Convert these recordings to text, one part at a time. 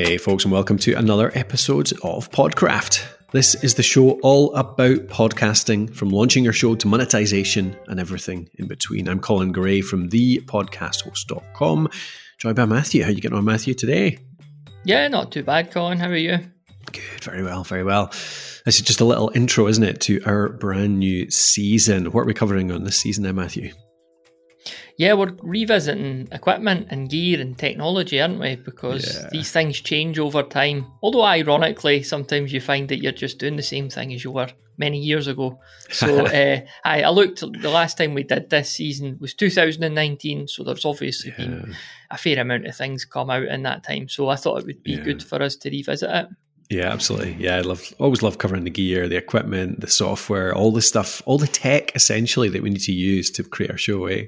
Hey, folks, and welcome to another episode of Podcraft. This is the show all about podcasting, from launching your show to monetization and everything in between. I'm Colin Gray from thepodcasthost.com, joined by Matthew. How are you getting on, Matthew, today? Yeah, not too bad, Colin. How are you? Good, very well, very well. This is just a little intro, isn't it, to our brand new season. What are we covering on this season, then, Matthew? Yeah, we're revisiting equipment and gear and technology, aren't we? Because yeah. these things change over time. Although, ironically, sometimes you find that you're just doing the same thing as you were many years ago. So, uh, I, I, looked, the last time we did this season was 2019. So, there's obviously yeah. been a fair amount of things come out in that time. So, I thought it would be yeah. good for us to revisit it. Yeah, absolutely. Yeah, I love always love covering the gear, the equipment, the software, all the stuff, all the tech essentially that we need to use to create our show. Eh?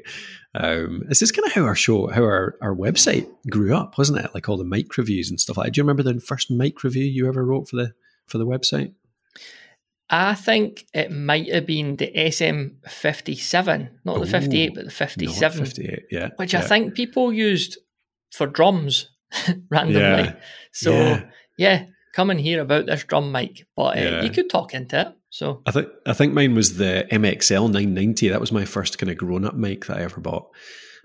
Um, kind of how our show, how our, our website grew up, wasn't it? Like all the mic reviews and stuff like that. Do you remember the first mic review you ever wrote for the for the website? I think it might have been the SM57, not Ooh, the 58, but the 57. 58, yeah. Which yeah. I think people used for drums randomly. Yeah, so, yeah. yeah, come and hear about this drum mic, but uh, yeah. you could talk into it. So I think I think mine was the MXL 990. That was my first kind of grown up mic that I ever bought.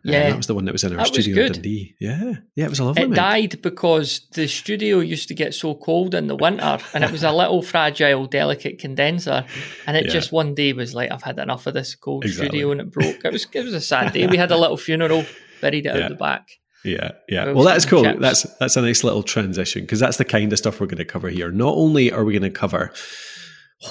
Uh, yeah, that was the one that was in our that studio in Dundee. Yeah, yeah, it was a lovely. It mic. died because the studio used to get so cold in the winter, and it was a little fragile, delicate condenser, and it yeah. just one day was like, "I've had enough of this cold exactly. studio," and it broke. It was it was a sad day. We had a little funeral, buried it yeah. out the back. Yeah, yeah. Well, that's cool. Chips. That's that's a nice little transition because that's the kind of stuff we're going to cover here. Not only are we going to cover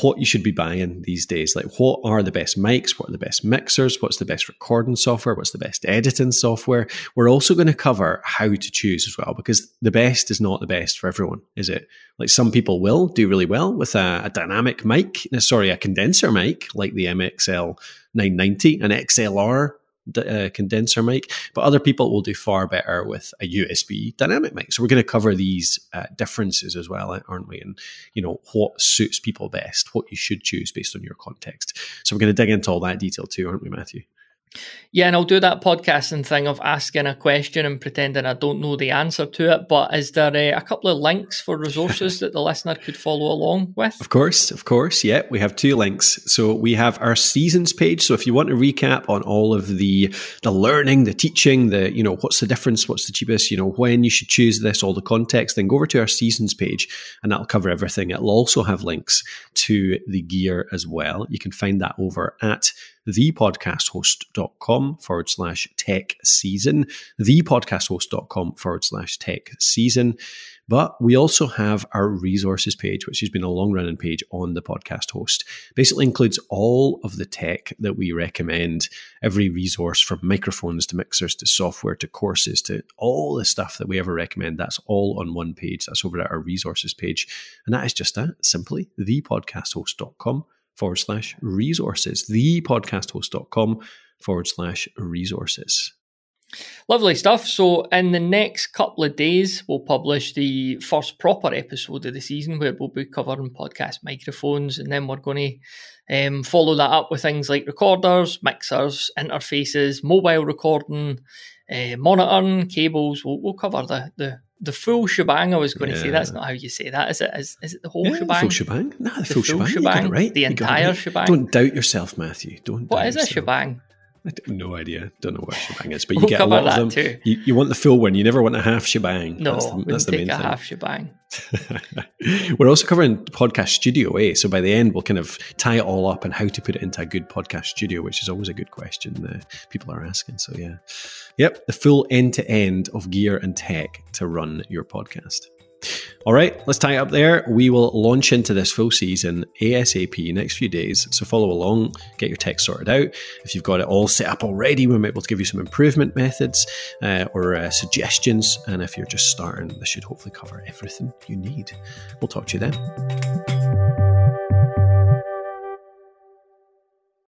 what you should be buying these days. Like, what are the best mics? What are the best mixers? What's the best recording software? What's the best editing software? We're also going to cover how to choose as well, because the best is not the best for everyone, is it? Like, some people will do really well with a, a dynamic mic, sorry, a condenser mic like the MXL 990, an XLR uh, condenser mic, but other people will do far better with a USB dynamic mic. So we're going to cover these uh, differences as well, aren't we? And you know what suits people best, what you should choose based on your context. So we're going to dig into all that detail too, aren't we, Matthew? Yeah, and I'll do that podcasting thing of asking a question and pretending I don't know the answer to it. But is there uh, a couple of links for resources that the listener could follow along with? Of course, of course. Yeah, we have two links. So we have our seasons page. So if you want to recap on all of the the learning, the teaching, the you know what's the difference, what's the cheapest, you know when you should choose this, all the context, then go over to our seasons page, and that'll cover everything. It'll also have links to the gear as well. You can find that over at thepodcasthost.com forward slash tech season, thepodcasthost.com forward slash tech season. But we also have our resources page, which has been a long running page on the podcast host. Basically includes all of the tech that we recommend, every resource from microphones to mixers to software to courses to all the stuff that we ever recommend. That's all on one page. That's over at our resources page. And that is just that simply thepodcasthost.com forward slash resources, thepodcasthost.com forward slash resources. Lovely stuff. So, in the next couple of days, we'll publish the first proper episode of the season where we'll be covering podcast microphones, and then we're going to um, follow that up with things like recorders, mixers, interfaces, mobile recording, uh, monitoring, cables. We'll, we'll cover the, the the full shebang. I was going yeah. to say that's not how you say that. Is it? Is, is it the whole yeah, shebang? full shebang. No, the, the full, full, shebang. shebang. right. The entire right. shebang. Don't doubt yourself, Matthew. Don't. What is yourself. a shebang? I have no idea. Don't know what shebang is, but you we'll get a lot of them. Too. You, you, want the full one. You never want a half shebang. No, that's the, that's the main a thing. half shebang. We're also covering podcast studio, eh? So by the end, we'll kind of tie it all up and how to put it into a good podcast studio, which is always a good question uh, people are asking. So yeah, yep, the full end to end of gear and tech to run your podcast. All right, let's tie it up there. We will launch into this full season ASAP next few days. So follow along, get your tech sorted out. If you've got it all set up already, we might be able to give you some improvement methods uh, or uh, suggestions. And if you're just starting, this should hopefully cover everything you need. We'll talk to you then.